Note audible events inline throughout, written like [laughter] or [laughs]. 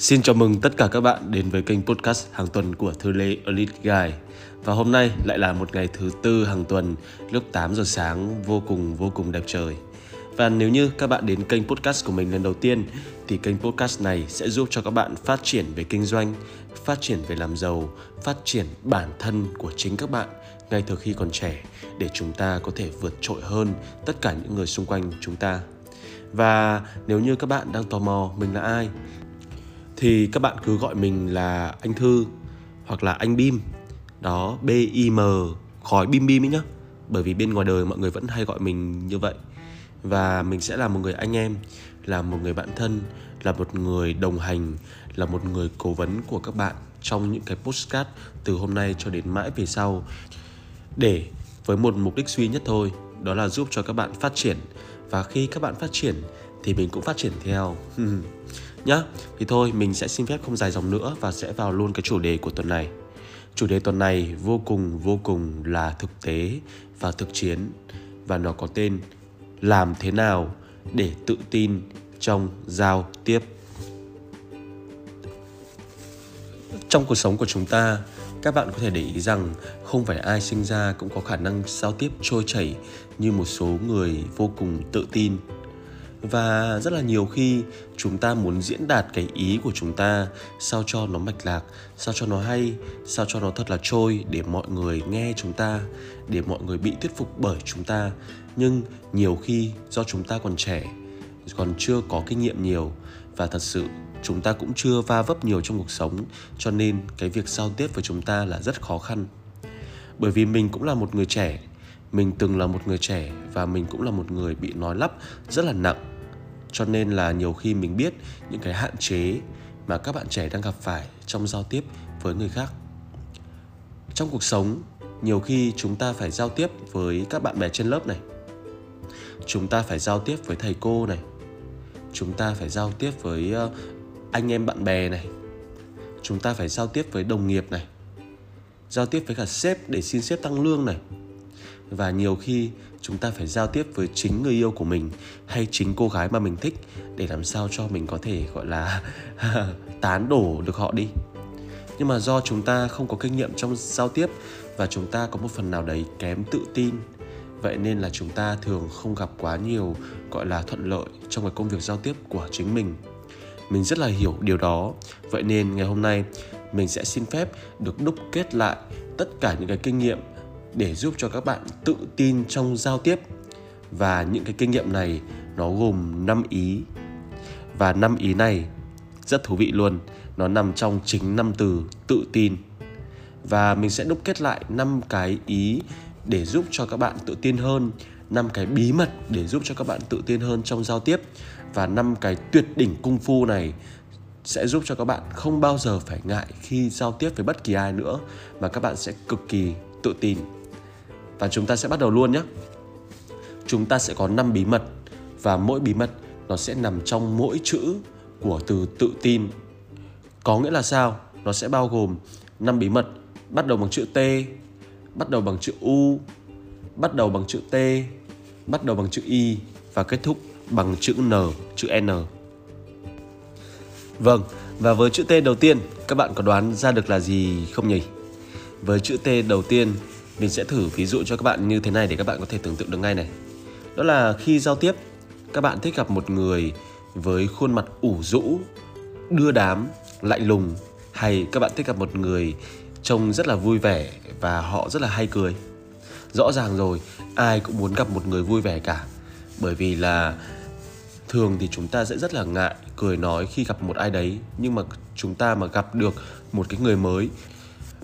Xin chào mừng tất cả các bạn đến với kênh podcast hàng tuần của Thư Lê Elite Guy. Và hôm nay lại là một ngày thứ tư hàng tuần lúc 8 giờ sáng vô cùng vô cùng đẹp trời. Và nếu như các bạn đến kênh podcast của mình lần đầu tiên thì kênh podcast này sẽ giúp cho các bạn phát triển về kinh doanh, phát triển về làm giàu, phát triển bản thân của chính các bạn ngay từ khi còn trẻ để chúng ta có thể vượt trội hơn tất cả những người xung quanh chúng ta. Và nếu như các bạn đang tò mò mình là ai thì các bạn cứ gọi mình là anh Thư hoặc là anh Bim. Đó, B I M khói bim bim ấy nhá. Bởi vì bên ngoài đời mọi người vẫn hay gọi mình như vậy. Và mình sẽ là một người anh em, là một người bạn thân, là một người đồng hành, là một người cố vấn của các bạn trong những cái postcard từ hôm nay cho đến mãi về sau để với một mục đích duy nhất thôi đó là giúp cho các bạn phát triển và khi các bạn phát triển thì mình cũng phát triển theo [laughs] nhá, thì thôi, mình sẽ xin phép không dài dòng nữa và sẽ vào luôn cái chủ đề của tuần này. Chủ đề tuần này vô cùng vô cùng là thực tế và thực chiến và nó có tên làm thế nào để tự tin trong giao tiếp? Trong cuộc sống của chúng ta, các bạn có thể để ý rằng không phải ai sinh ra cũng có khả năng giao tiếp trôi chảy như một số người vô cùng tự tin và rất là nhiều khi chúng ta muốn diễn đạt cái ý của chúng ta, sao cho nó mạch lạc, sao cho nó hay, sao cho nó thật là trôi để mọi người nghe chúng ta, để mọi người bị thuyết phục bởi chúng ta. Nhưng nhiều khi do chúng ta còn trẻ, còn chưa có kinh nghiệm nhiều và thật sự chúng ta cũng chưa va vấp nhiều trong cuộc sống, cho nên cái việc giao tiếp với chúng ta là rất khó khăn. Bởi vì mình cũng là một người trẻ, mình từng là một người trẻ và mình cũng là một người bị nói lắp rất là nặng cho nên là nhiều khi mình biết những cái hạn chế mà các bạn trẻ đang gặp phải trong giao tiếp với người khác. Trong cuộc sống, nhiều khi chúng ta phải giao tiếp với các bạn bè trên lớp này. Chúng ta phải giao tiếp với thầy cô này. Chúng ta phải giao tiếp với ờ, anh em bạn bè này. Chúng ta phải giao tiếp với đồng nghiệp này. Giao tiếp với cả sếp để xin sếp tăng lương này và nhiều khi chúng ta phải giao tiếp với chính người yêu của mình hay chính cô gái mà mình thích để làm sao cho mình có thể, gọi là, [laughs] tán đổ được họ đi. Nhưng mà do chúng ta không có kinh nghiệm trong giao tiếp và chúng ta có một phần nào đấy kém tự tin, vậy nên là chúng ta thường không gặp quá nhiều, gọi là, thuận lợi trong cái công việc giao tiếp của chính mình. Mình rất là hiểu điều đó, vậy nên ngày hôm nay mình sẽ xin phép được đúc kết lại tất cả những cái kinh nghiệm để giúp cho các bạn tự tin trong giao tiếp. Và những cái kinh nghiệm này nó gồm 5 ý. Và 5 ý này rất thú vị luôn. Nó nằm trong chính năm từ tự tin. Và mình sẽ đúc kết lại 5 cái ý để giúp cho các bạn tự tin hơn, năm cái bí mật để giúp cho các bạn tự tin hơn trong giao tiếp. Và năm cái tuyệt đỉnh cung phu này sẽ giúp cho các bạn không bao giờ phải ngại khi giao tiếp với bất kỳ ai nữa, mà các bạn sẽ cực kỳ tự tin. Và chúng ta sẽ bắt đầu luôn nhé. Chúng ta sẽ có 5 bí mật và mỗi bí mật nó sẽ nằm trong mỗi chữ của từ tự tin. Có nghĩa là sao? Nó sẽ bao gồm 5 bí mật bắt đầu bằng chữ T, bắt đầu bằng chữ U, bắt đầu bằng chữ T, bắt đầu bằng chữ Y và kết thúc bằng chữ N, chữ N. Vâng, và với chữ T đầu tiên, các bạn có đoán ra được là gì không nhỉ? Với chữ T đầu tiên, mình sẽ thử ví dụ cho các bạn như thế này để các bạn có thể tưởng tượng được ngay này. Đó là khi giao tiếp, các bạn thích gặp một người với khuôn mặt ủ rũ, đưa đám, lạnh lùng hay các bạn thích gặp một người trông rất là vui vẻ và họ rất là hay cười. Rõ ràng rồi, ai cũng muốn gặp một người vui vẻ cả. Bởi vì là thường thì chúng ta sẽ rất là ngại cười nói khi gặp một ai đấy nhưng mà chúng ta mà gặp được một cái người mới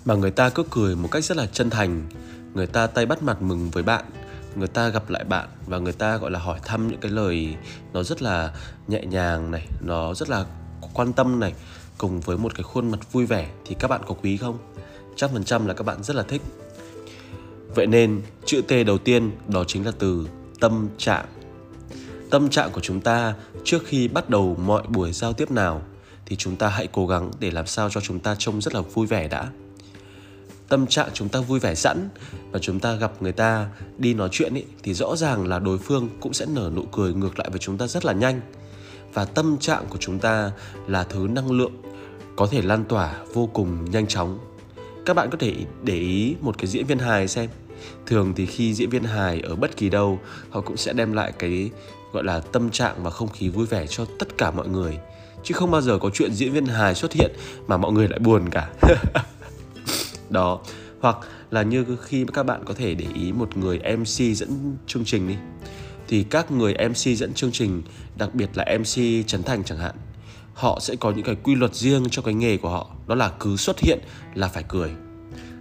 mà người ta cứ cười một cách rất là chân thành. Người ta tay bắt mặt mừng với bạn. Người ta gặp lại bạn và người ta, gọi là, hỏi thăm những cái lời nó rất là nhẹ nhàng này, nó rất là quan tâm này. Cùng với một cái khuôn mặt vui vẻ thì các bạn có quý không? Trăm phần trăm là các bạn rất là thích. Vậy nên, chữ t đầu tiên đó chính là từ tâm trạng. Tâm trạng của chúng ta trước khi bắt đầu mọi buổi giao tiếp nào thì chúng ta hãy cố gắng để làm sao cho chúng ta trông rất là vui vẻ đã tâm trạng chúng ta vui vẻ sẵn và chúng ta gặp người ta đi nói chuyện ý, thì rõ ràng là đối phương cũng sẽ nở nụ cười ngược lại với chúng ta rất là nhanh. Và tâm trạng của chúng ta là thứ năng lượng có thể lan tỏa vô cùng nhanh chóng. Các bạn có thể để ý một cái diễn viên hài xem. Thường thì khi diễn viên hài ở bất kỳ đâu họ cũng sẽ đem lại cái gọi là tâm trạng và không khí vui vẻ cho tất cả mọi người. Chứ không bao giờ có chuyện diễn viên hài xuất hiện mà mọi người lại buồn cả. [laughs] đó. Hoặc là như khi các bạn có thể để ý một người MC dẫn chương trình đi. Thì các người MC dẫn chương trình, đặc biệt là MC Trấn Thành chẳng hạn, họ sẽ có những cái quy luật riêng cho cái nghề của họ. Đó là cứ xuất hiện là phải cười.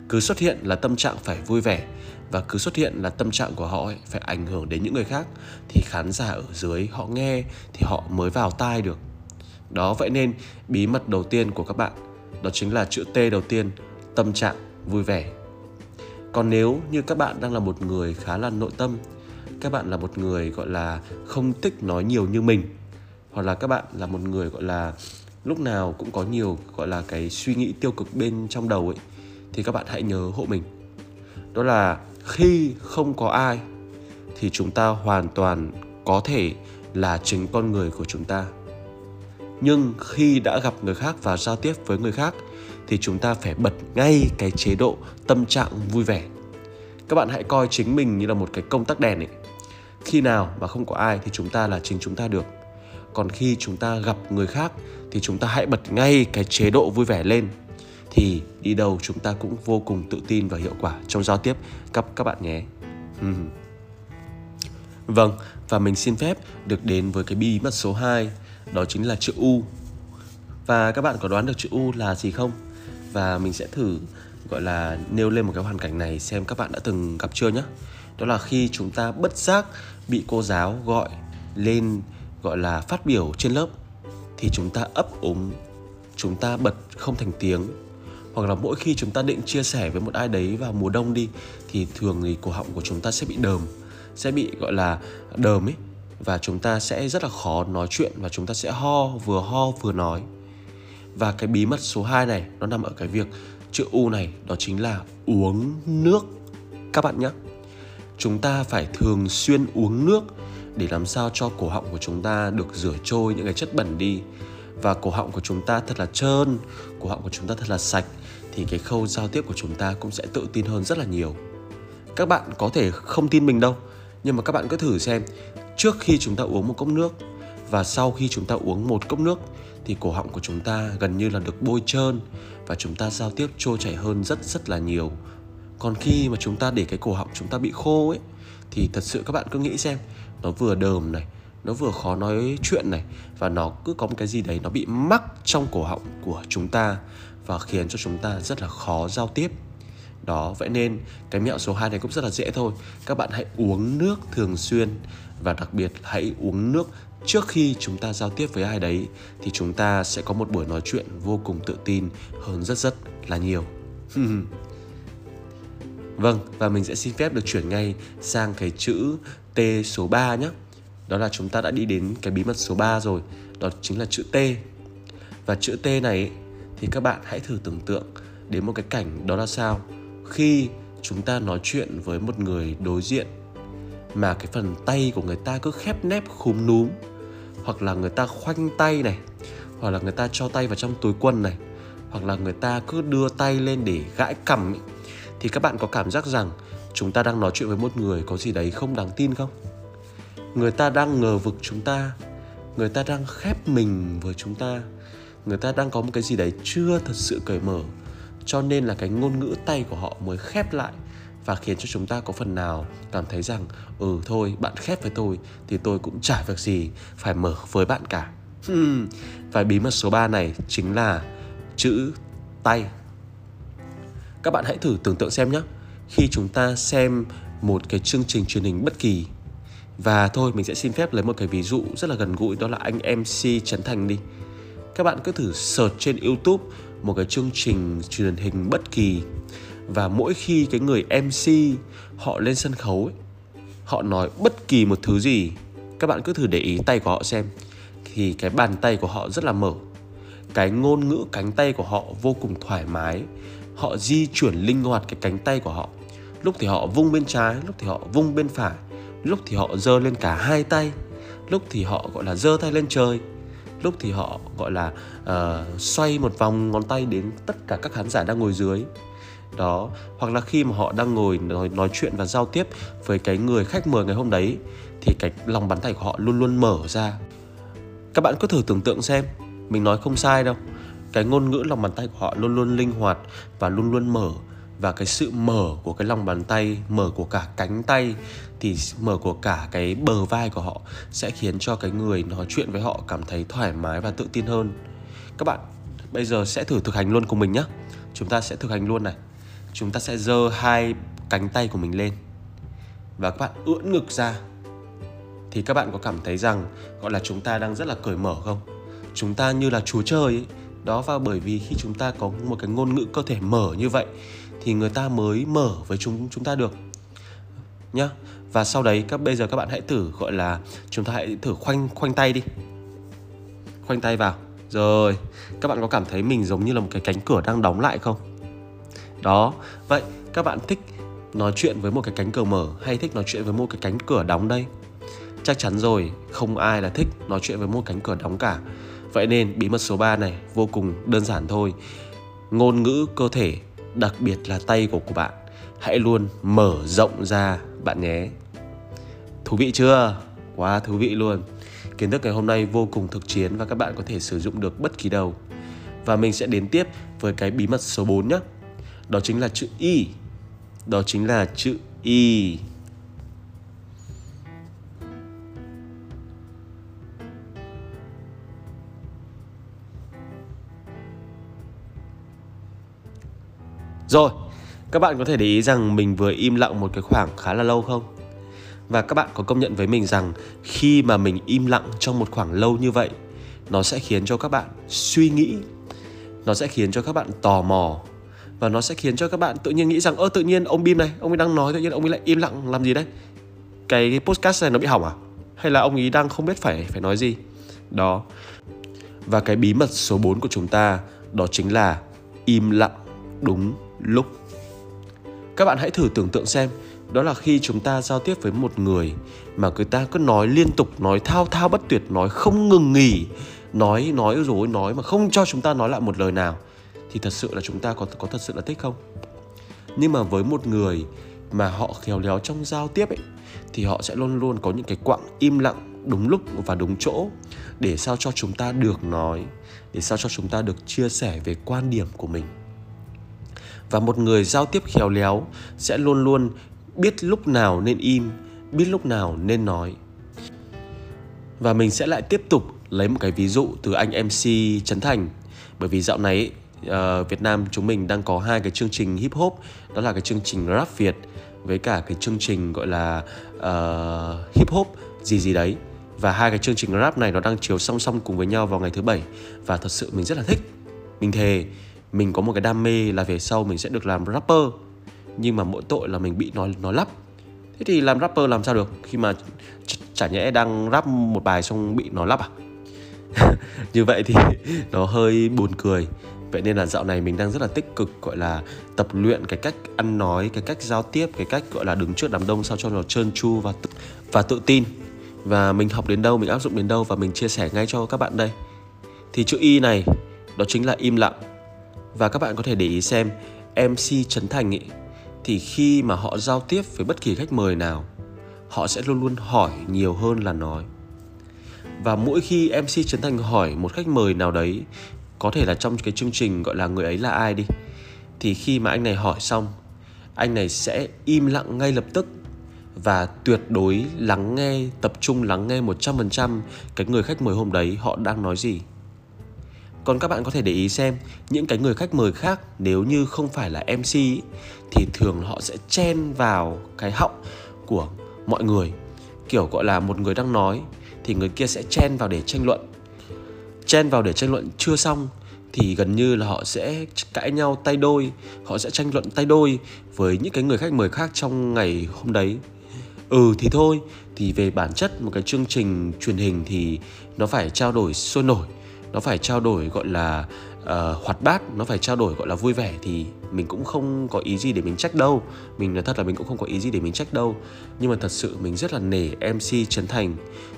Cứ xuất hiện là tâm trạng phải vui vẻ. Và cứ xuất hiện là tâm trạng của họ ấy, phải ảnh hưởng đến những người khác. Thì khán giả ở dưới họ nghe thì họ mới vào tai được. Đó, vậy nên bí mật đầu tiên của các bạn, đó chính là chữ T đầu tiên tâm trạng, vui vẻ. Còn nếu như các bạn đang là một người khá là nội tâm, các bạn là một người, gọi là, không thích nói nhiều như mình, hoặc là các bạn là một người, gọi là, lúc nào cũng có nhiều, gọi là, cái suy nghĩ tiêu cực bên trong đầu ấy, thì các bạn hãy nhớ hộ mình. Đó là khi không có ai, thì chúng ta hoàn toàn có thể là chính con người của chúng ta. Nhưng khi đã gặp người khác và giao tiếp với người khác thì chúng ta phải bật ngay cái chế độ tâm trạng vui vẻ các bạn hãy coi chính mình như là một cái công tắc đèn ấy khi nào mà không có ai thì chúng ta là chính chúng ta được còn khi chúng ta gặp người khác thì chúng ta hãy bật ngay cái chế độ vui vẻ lên thì đi đâu chúng ta cũng vô cùng tự tin và hiệu quả trong giao tiếp các các bạn nhé. Vâng, và mình xin phép được đến với cái bí mật số 2, đó chính là chữ U. Và các bạn có đoán được chữ U là gì không? Và mình sẽ thử gọi là nêu lên một cái hoàn cảnh này xem các bạn đã từng gặp chưa nhé. Đó là khi chúng ta bất giác bị cô giáo gọi lên gọi là phát biểu trên lớp thì chúng ta ấp úng, chúng ta bật không thành tiếng. Hoặc là mỗi khi chúng ta định chia sẻ với một ai đấy vào mùa đông đi thì thường thì cổ họng của chúng ta sẽ bị đờm sẽ bị gọi là đờm ấy. Và chúng ta sẽ rất là khó nói chuyện và chúng ta sẽ ho vừa ho vừa nói và cái bí mật số 2 này, nó nằm ở cái việc chữ U này đó chính là uống nước. Các bạn nhé. Chúng ta phải thường xuyên uống nước để làm sao cho cổ họng của chúng ta được rửa trôi những cái chất bẩn đi. Và cổ họng của chúng ta thật là trơn, cổ họng của chúng ta thật là sạch, thì cái khâu giao tiếp của chúng ta cũng sẽ tự tin hơn rất là nhiều. Các bạn có thể không tin mình đâu, nhưng mà các bạn cứ thử xem, trước khi chúng ta uống một cốc nước và sau khi chúng ta uống một cốc nước, thì cổ họng của chúng ta gần như là được bôi trơn và chúng ta giao tiếp trôi chảy hơn rất rất là nhiều. Còn khi mà chúng ta để cái cổ họng chúng ta bị khô ấy, thì thật sự các bạn cứ nghĩ xem, nó vừa đờm này, nó vừa khó nói chuyện này, và nó cứ có một cái gì đấy nó bị mắc trong cổ họng của chúng ta và khiến cho chúng ta rất là khó giao tiếp. Đó, vậy nên cái mẹo số 2 này cũng rất là dễ thôi. Các bạn hãy uống nước thường xuyên và đặc biệt hãy uống nước trước khi chúng ta giao tiếp với ai đấy thì chúng ta sẽ có một buổi nói chuyện vô cùng tự tin hơn rất rất là nhiều [laughs] Vâng, và mình sẽ xin phép được chuyển ngay sang cái chữ T số 3 nhé. Đó là chúng ta đã đi đến cái bí mật số 3 rồi, đó chính là chữ T. Và chữ T này thì các bạn hãy thử tưởng tượng đến một cái cảnh đó là sao? Khi chúng ta nói chuyện với một người đối diện mà cái phần tay của người ta cứ khép nép khúm núm hoặc là người ta khoanh tay này hoặc là người ta cho tay vào trong túi quần này hoặc là người ta cứ đưa tay lên để gãi cằm ấy, thì các bạn có cảm giác rằng chúng ta đang nói chuyện với một người có gì đấy không đáng tin không? Người ta đang ngờ vực chúng ta người ta đang khép mình với chúng ta người ta đang có một cái gì đấy chưa thật sự cởi mở cho nên là cái ngôn ngữ tay của họ mới khép lại và khiến cho chúng ta có phần nào cảm thấy rằng ừ thôi bạn khép với tôi thì tôi cũng chả việc gì phải mở với bạn cả. Và bí mật số 3 này chính là chữ tay. Các bạn hãy thử tưởng tượng xem nhé. Khi chúng ta xem một cái chương trình truyền hình bất kỳ và thôi mình sẽ xin phép lấy một cái ví dụ rất là gần gũi đó là anh MC Trấn Thành đi. Các bạn cứ thử search trên YouTube một cái chương trình truyền hình bất kỳ và mỗi khi cái người MC họ lên sân khấu ấy, họ nói bất kỳ một thứ gì các bạn cứ thử để ý tay của họ xem. Thì cái bàn tay của họ rất là mở. Cái ngôn ngữ cánh tay của họ vô cùng thoải mái. Họ di chuyển linh hoạt cái cánh tay của họ. Lúc thì họ vung bên trái lúc thì họ vung bên phải. Lúc thì họ giơ lên cả hai tay. Lúc thì họ gọi là giơ tay lên trời. Lúc thì họ gọi là uh, xoay một vòng ngón tay đến tất cả các khán giả đang ngồi dưới đó hoặc là khi mà họ đang ngồi nói, nói chuyện và giao tiếp với cái người khách mời ngày hôm đấy thì cái lòng bàn tay của họ luôn luôn mở ra. Các bạn cứ thử tưởng tượng xem mình nói không sai đâu. Cái ngôn ngữ lòng bàn tay của họ luôn luôn linh hoạt và luôn luôn mở. Và cái sự mở của cái lòng bàn tay mở của cả cánh tay thì mở của cả cái bờ vai của họ sẽ khiến cho cái người nói chuyện với họ cảm thấy thoải mái và tự tin hơn. Các bạn bây giờ sẽ thử thực hành luôn cùng mình nhé chúng ta sẽ thực hành luôn này chúng ta sẽ giơ hai cánh tay của mình lên. Và các bạn ưỡn ngực ra. Thì các bạn có cảm thấy rằng, gọi là chúng ta đang rất là cởi mở không? Chúng ta như là chúa trời ấy. đó, và bởi vì khi chúng ta có một cái ngôn ngữ cơ thể mở như vậy, thì người ta mới mở với chúng chúng ta được. Nhá. Và sau đấy, các, bây giờ các bạn hãy thử, gọi là, chúng ta hãy thử khoanh khoanh tay đi. Khoanh tay vào. Rồi, các bạn có cảm thấy mình giống như là một cái cánh cửa đang đóng lại không? Đó. Vậy các bạn thích nói chuyện với một cái cánh cửa mở hay thích nói chuyện với một cái cánh cửa đóng đây? Chắc chắn rồi, không ai là thích nói chuyện với một cánh cửa đóng cả. Vậy nên bí mật số 3 này vô cùng đơn giản thôi. Ngôn ngữ cơ thể, đặc biệt là tay của của bạn, hãy luôn mở rộng ra, bạn nhé. Thú vị chưa? Quá thú vị luôn. Kiến thức ngày hôm nay vô cùng thực chiến và các bạn có thể sử dụng được bất kỳ đâu. Và mình sẽ đến tiếp với cái bí mật số 4 nhé đó chính là chữ y đó chính là chữ y Rồi, các bạn có thể để ý rằng mình vừa im lặng một cái khoảng khá là lâu không? Và các bạn có công nhận với mình rằng khi mà mình im lặng trong một khoảng lâu như vậy, nó sẽ khiến cho các bạn suy nghĩ, nó sẽ khiến cho các bạn tò mò và nó sẽ khiến cho các bạn tự nhiên nghĩ rằng ơ tự nhiên ông Bim này, ông ấy đang nói tự nhiên ông ấy lại im lặng làm gì đấy? Cái, cái podcast này nó bị hỏng à? Hay là ông ấy đang không biết phải phải nói gì? Đó. Và cái bí mật số 4 của chúng ta đó chính là im lặng đúng lúc các bạn hãy thử tưởng tượng xem đó là khi chúng ta giao tiếp với một người mà người ta cứ nói liên tục nói thao thao bất tuyệt nói không ngừng nghỉ nói nói rồi nói mà không cho chúng ta nói lại một lời nào thì thật sự là chúng ta có có thật sự là thích không? Nhưng mà với một người mà họ khéo léo trong giao tiếp ấy, thì họ sẽ luôn luôn có những cái quãng im lặng đúng lúc và đúng chỗ để sao cho chúng ta được nói, để sao cho chúng ta được chia sẻ về quan điểm của mình. Và một người giao tiếp khéo léo sẽ luôn luôn biết lúc nào nên im, biết lúc nào nên nói. Và mình sẽ lại tiếp tục lấy một cái ví dụ từ anh MC Trấn Thành. Bởi vì dạo này uh, Việt Nam chúng mình đang có hai cái chương trình hip hop đó là cái chương trình rap Việt với cả cái chương trình gọi là uh, hip hop gì gì đấy. Và hai cái chương trình rap này nó đang chiếu song song cùng với nhau vào ngày thứ bảy. Và thật sự mình rất là thích. Mình thề mình có một cái đam mê là về sau mình sẽ được làm rapper. Nhưng mà mỗi tội là mình bị nói nói lắp. Thế thì làm rapper làm sao được? Khi mà ch- chả nhẽ đang rap một bài xong bị nói lắp à? [laughs] Như vậy thì [laughs] nó hơi buồn cười vậy nên là dạo này mình đang rất là tích cực gọi là tập luyện cái cách ăn nói cái cách giao tiếp cái cách gọi là đứng trước đám đông sao cho nó trơn tru và tự, và tự tin. Và mình học đến đâu mình áp dụng đến đâu và mình chia sẻ ngay cho các bạn đây. Thì chữ y này đó chính là im lặng. Và các bạn có thể để ý xem MC Trấn Thành ấy thì khi mà họ giao tiếp với bất kỳ khách mời nào họ sẽ luôn luôn hỏi nhiều hơn là nói. Và mỗi khi MC Trấn Thành hỏi một khách mời nào đấy có thể là trong cái chương trình gọi là người ấy là ai đi thì khi mà anh này hỏi xong, anh này sẽ im lặng ngay lập tức và tuyệt đối lắng nghe, tập trung lắng nghe 100% cái người khách mời hôm đấy họ đang nói gì còn các bạn có thể để ý xem, những cái người khách mời khác nếu như không phải là MC thì thường họ sẽ chen vào cái họng của mọi người. Kiểu gọi là một người đang nói, thì người kia sẽ chen vào để tranh luận. Chen vào để tranh luận chưa xong thì gần như là họ sẽ cãi nhau tay đôi, họ sẽ tranh luận tay đôi với những cái người khách mời khác trong ngày hôm đấy. Ừ thì thôi, thì về bản chất một cái chương trình truyền hình thì nó phải trao đổi sôi nổi nó phải trao đổi gọi là uh, hoạt bát nó phải trao đổi gọi là vui vẻ thì mình cũng không có ý gì để mình trách đâu. Mình nói thật là mình cũng không có ý gì để mình trách đâu. Nhưng mà thật sự mình rất là nể mc trấn thành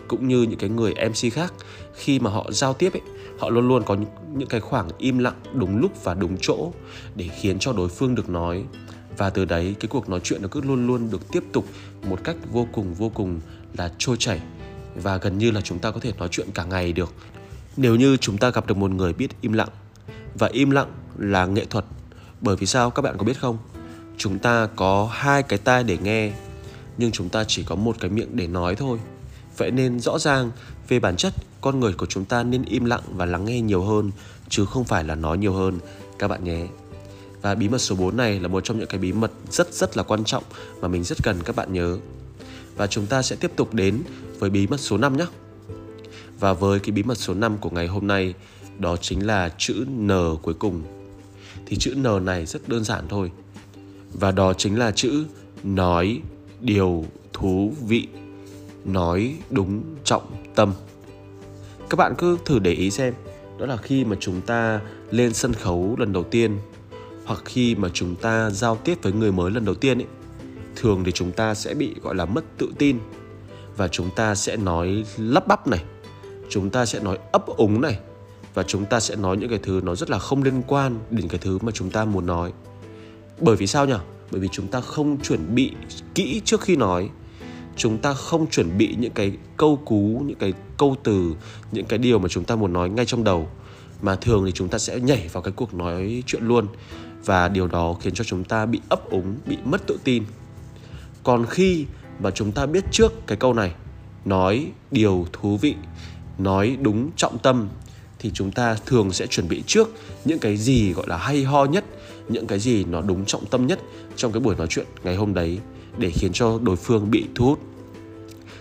cũng như những cái người mc khác. Khi mà họ giao tiếp ấy họ luôn luôn có những, những cái khoảng im lặng đúng lúc và đúng chỗ để khiến cho đối phương được nói. Và từ đấy cái cuộc nói chuyện nó cứ luôn luôn được tiếp tục một cách vô cùng vô cùng là trôi chảy. Và gần như là chúng ta có thể nói chuyện cả ngày được. Nếu như chúng ta gặp được một người biết im lặng và im lặng là nghệ thuật bởi vì sao các bạn có biết không chúng ta có hai cái tai để nghe, nhưng chúng ta chỉ có một cái miệng để nói thôi vậy nên rõ ràng, về bản chất, con người của chúng ta nên im lặng và lắng nghe nhiều hơn, chứ không phải là nói nhiều hơn các bạn nhé và bí mật số 4 này là một trong những cái bí mật rất rất là quan trọng mà mình rất cần các bạn nhớ. Và chúng ta sẽ tiếp tục đến với bí mật số 5 nhé. Và với cái bí mật số 5 của ngày hôm nay, đó chính là chữ N cuối cùng. Thì chữ N này rất đơn giản thôi. Và đó chính là chữ nói điều thú vị, nói đúng trọng tâm. Các bạn cứ thử để ý xem, đó là khi mà chúng ta lên sân khấu lần đầu tiên hoặc khi mà chúng ta giao tiếp với người mới lần đầu tiên ấy thường thì chúng ta sẽ bị gọi là mất tự tin và chúng ta sẽ nói lắp bắp này chúng ta sẽ nói ấp úng này và chúng ta sẽ nói những cái thứ nó rất là không liên quan đến cái thứ mà chúng ta muốn nói. Bởi vì sao nhỉ? Bởi vì chúng ta không chuẩn bị kỹ trước khi nói. Chúng ta không chuẩn bị những cái câu cú, những cái câu từ, những cái điều mà chúng ta muốn nói ngay trong đầu. Mà thường thì chúng ta sẽ nhảy vào cái cuộc nói chuyện luôn. Và điều đó khiến cho chúng ta bị ấp úng, bị mất tự tin. Còn khi mà chúng ta biết trước cái câu này, nói điều thú vị, nói đúng trọng tâm thì chúng ta thường sẽ chuẩn bị trước những cái gì gọi là hay ho nhất những cái gì nó đúng trọng tâm nhất trong cái buổi nói chuyện ngày hôm đấy để khiến cho đối phương bị thu hút.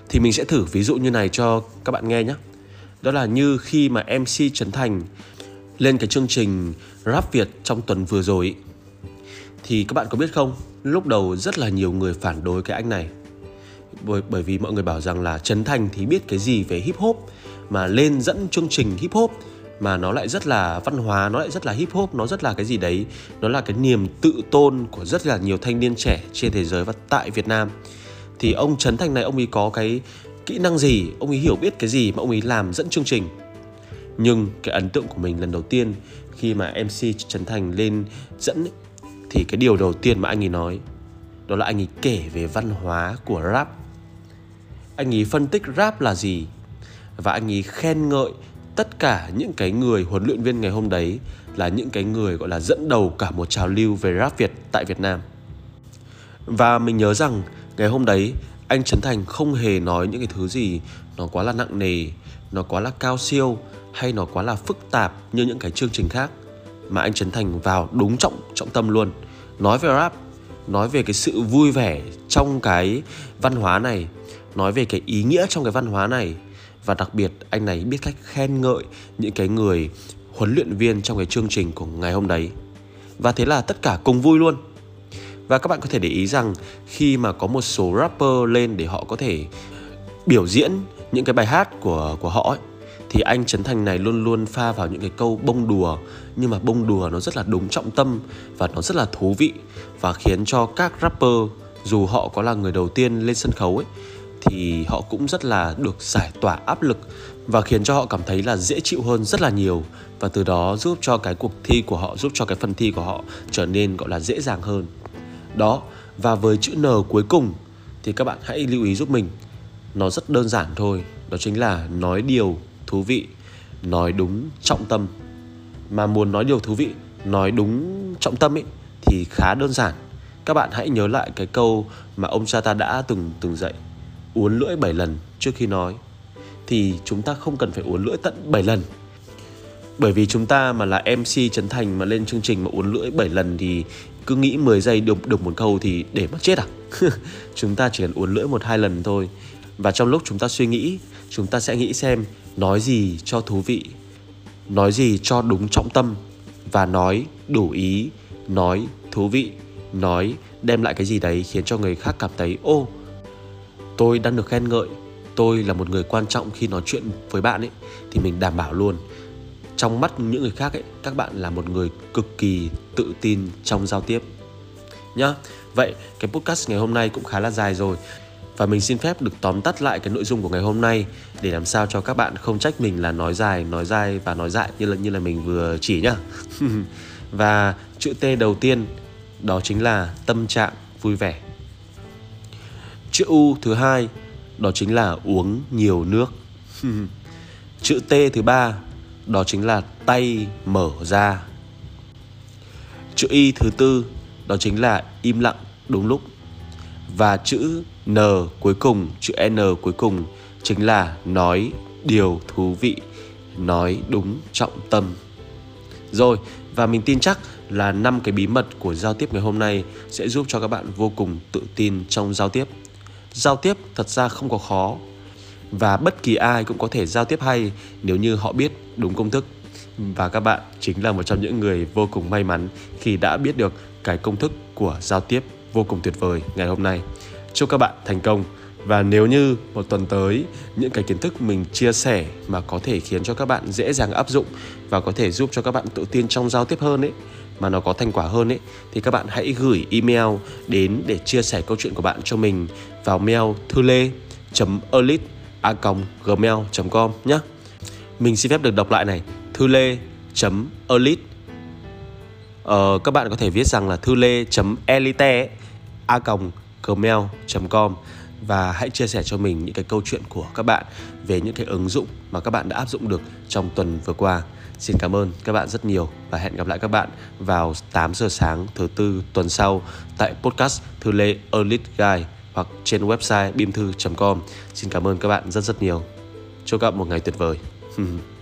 Thì mình sẽ thử ví dụ như này cho các bạn nghe nhé. Đó là như khi mà mc trấn thành lên cái chương trình rap Việt trong tuần vừa rồi thì các bạn có biết không lúc đầu rất là nhiều người phản đối cái anh này. Bởi, bởi vì mọi người bảo rằng là Trấn Thành thì biết cái gì về hip hop mà lên dẫn chương trình hip hop, mà nó lại rất là văn hóa, nó lại rất là hip hop, nó rất là cái gì đấy, nó là cái niềm tự tôn của rất là nhiều thanh niên trẻ trên thế giới và tại Việt Nam. Thì ông Trấn Thành này, ông ấy có cái kỹ năng gì? Ông ấy hiểu biết cái gì mà ông ấy làm dẫn chương trình? Nhưng cái ấn tượng của mình lần đầu tiên khi mà mc trấn thành lên dẫn thì cái điều đầu tiên mà anh ấy nói, đó là anh ấy kể về văn hóa của rap. Anh ấy phân tích rap là gì? Và anh ấy khen ngợi tất cả những cái người huấn luyện viên ngày hôm đấy là những cái người gọi là dẫn đầu cả một trào lưu về rap Việt tại Việt Nam. Và mình nhớ rằng ngày hôm đấy anh Trấn Thành không hề nói những cái thứ gì nó quá là nặng nề, nó quá là cao siêu hay nó quá là phức tạp như những cái chương trình khác mà anh Trấn Thành vào đúng trọng trọng tâm luôn nói về rap nói về cái sự vui vẻ trong cái văn hóa này nói về cái ý nghĩa trong cái văn hóa này và đặc biệt anh này biết cách khen ngợi những cái người huấn luyện viên trong cái chương trình của ngày hôm đấy. Và thế là tất cả cùng vui luôn. Và các bạn có thể để ý rằng khi mà có một số rapper lên để họ có thể biểu diễn những cái bài hát của của họ ấy, thì anh Trấn Thành này luôn luôn pha vào những cái câu bông đùa. Nhưng mà bông đùa nó rất là đúng trọng tâm và nó rất là thú vị và khiến cho các rapper dù họ có là người đầu tiên lên sân khấu ấy thì họ cũng rất là được giải tỏa áp lực và khiến cho họ cảm thấy là dễ chịu hơn rất là nhiều. Và từ đó giúp cho cái cuộc thi của họ, giúp cho cái phần thi của họ trở nên, gọi là, dễ dàng hơn. Đó, và với chữ N cuối cùng thì các bạn hãy lưu ý giúp mình. Nó rất đơn giản thôi, đó chính là nói điều thú vị, nói đúng trọng tâm. Mà muốn nói điều thú vị, nói đúng trọng tâm ấy thì khá đơn giản. Các bạn hãy nhớ lại cái câu mà ông cha ta đã từng từng dạy uốn lưỡi 7 lần trước khi nói thì chúng ta không cần phải uốn lưỡi tận 7 lần bởi vì chúng ta mà là MC Trấn Thành mà lên chương trình mà uốn lưỡi 7 lần thì cứ nghĩ 10 giây được được một câu thì để mà chết à? [laughs] chúng ta chỉ cần uốn lưỡi một hai lần thôi. Và trong lúc chúng ta suy nghĩ, chúng ta sẽ nghĩ xem nói gì cho thú vị nói gì cho đúng trọng tâm và nói đủ ý nói thú vị nói đem lại cái gì đấy khiến cho người khác cảm thấy ô tôi đang được khen ngợi. Tôi là một người quan trọng khi nói chuyện với bạn ấy, thì mình đảm bảo luôn. Trong mắt những người khác ấy, các bạn là một người cực kỳ tự tin trong giao tiếp. Nhá, vậy cái podcast ngày hôm nay cũng khá là dài rồi, và mình xin phép được tóm tắt lại cái nội dung của ngày hôm nay để làm sao cho các bạn không trách mình là nói dài nói dài và nói dại như là như là mình vừa chỉ nhá. [laughs] Và chữ T đầu tiên, đó chính là tâm trạng vui vẻ chữ U thứ hai đó chính là uống nhiều nước [laughs] chữ T thứ ba đó chính là tay mở ra chữ Y thứ tư đó chính là im lặng đúng lúc và chữ N cuối cùng, chữ N cuối cùng chính là nói điều thú vị, nói đúng trọng tâm. Rồi, và mình tin chắc là năm cái bí mật của giao tiếp ngày hôm nay sẽ giúp cho các bạn vô cùng tự tin trong giao tiếp. Giao tiếp thật ra không có khó, và bất kỳ ai cũng có thể giao tiếp hay nếu như họ biết đúng công thức. Và các bạn chính là một trong những người vô cùng may mắn khi đã biết được cái công thức của giao tiếp vô cùng tuyệt vời ngày hôm nay. Chúc các bạn thành công, và nếu như một tuần tới những cái kiến thức mình chia sẻ mà có thể khiến cho các bạn dễ dàng áp dụng và có thể giúp cho các bạn tự tin trong giao tiếp hơn ấy mà nó có thành quả hơn ấy thì các bạn hãy gửi email đến để chia sẻ câu chuyện của bạn cho mình vào mail thư lê elite a gmail.com nhé mình xin phép được đọc lại này thư lê elite ờ, các bạn có thể viết rằng là thư lê elite a gmail.com và hãy chia sẻ cho mình những cái câu chuyện của các bạn về những cái ứng dụng mà các bạn đã áp dụng được trong tuần vừa qua. Xin cảm ơn các bạn rất nhiều và hẹn gặp lại các bạn vào 8 giờ sáng thứ tư tuần sau tại podcast Thư Lê Elite Guy hoặc trên website bimthu.com. Xin cảm ơn các bạn rất rất nhiều. Chúc các bạn một ngày tuyệt vời. [laughs]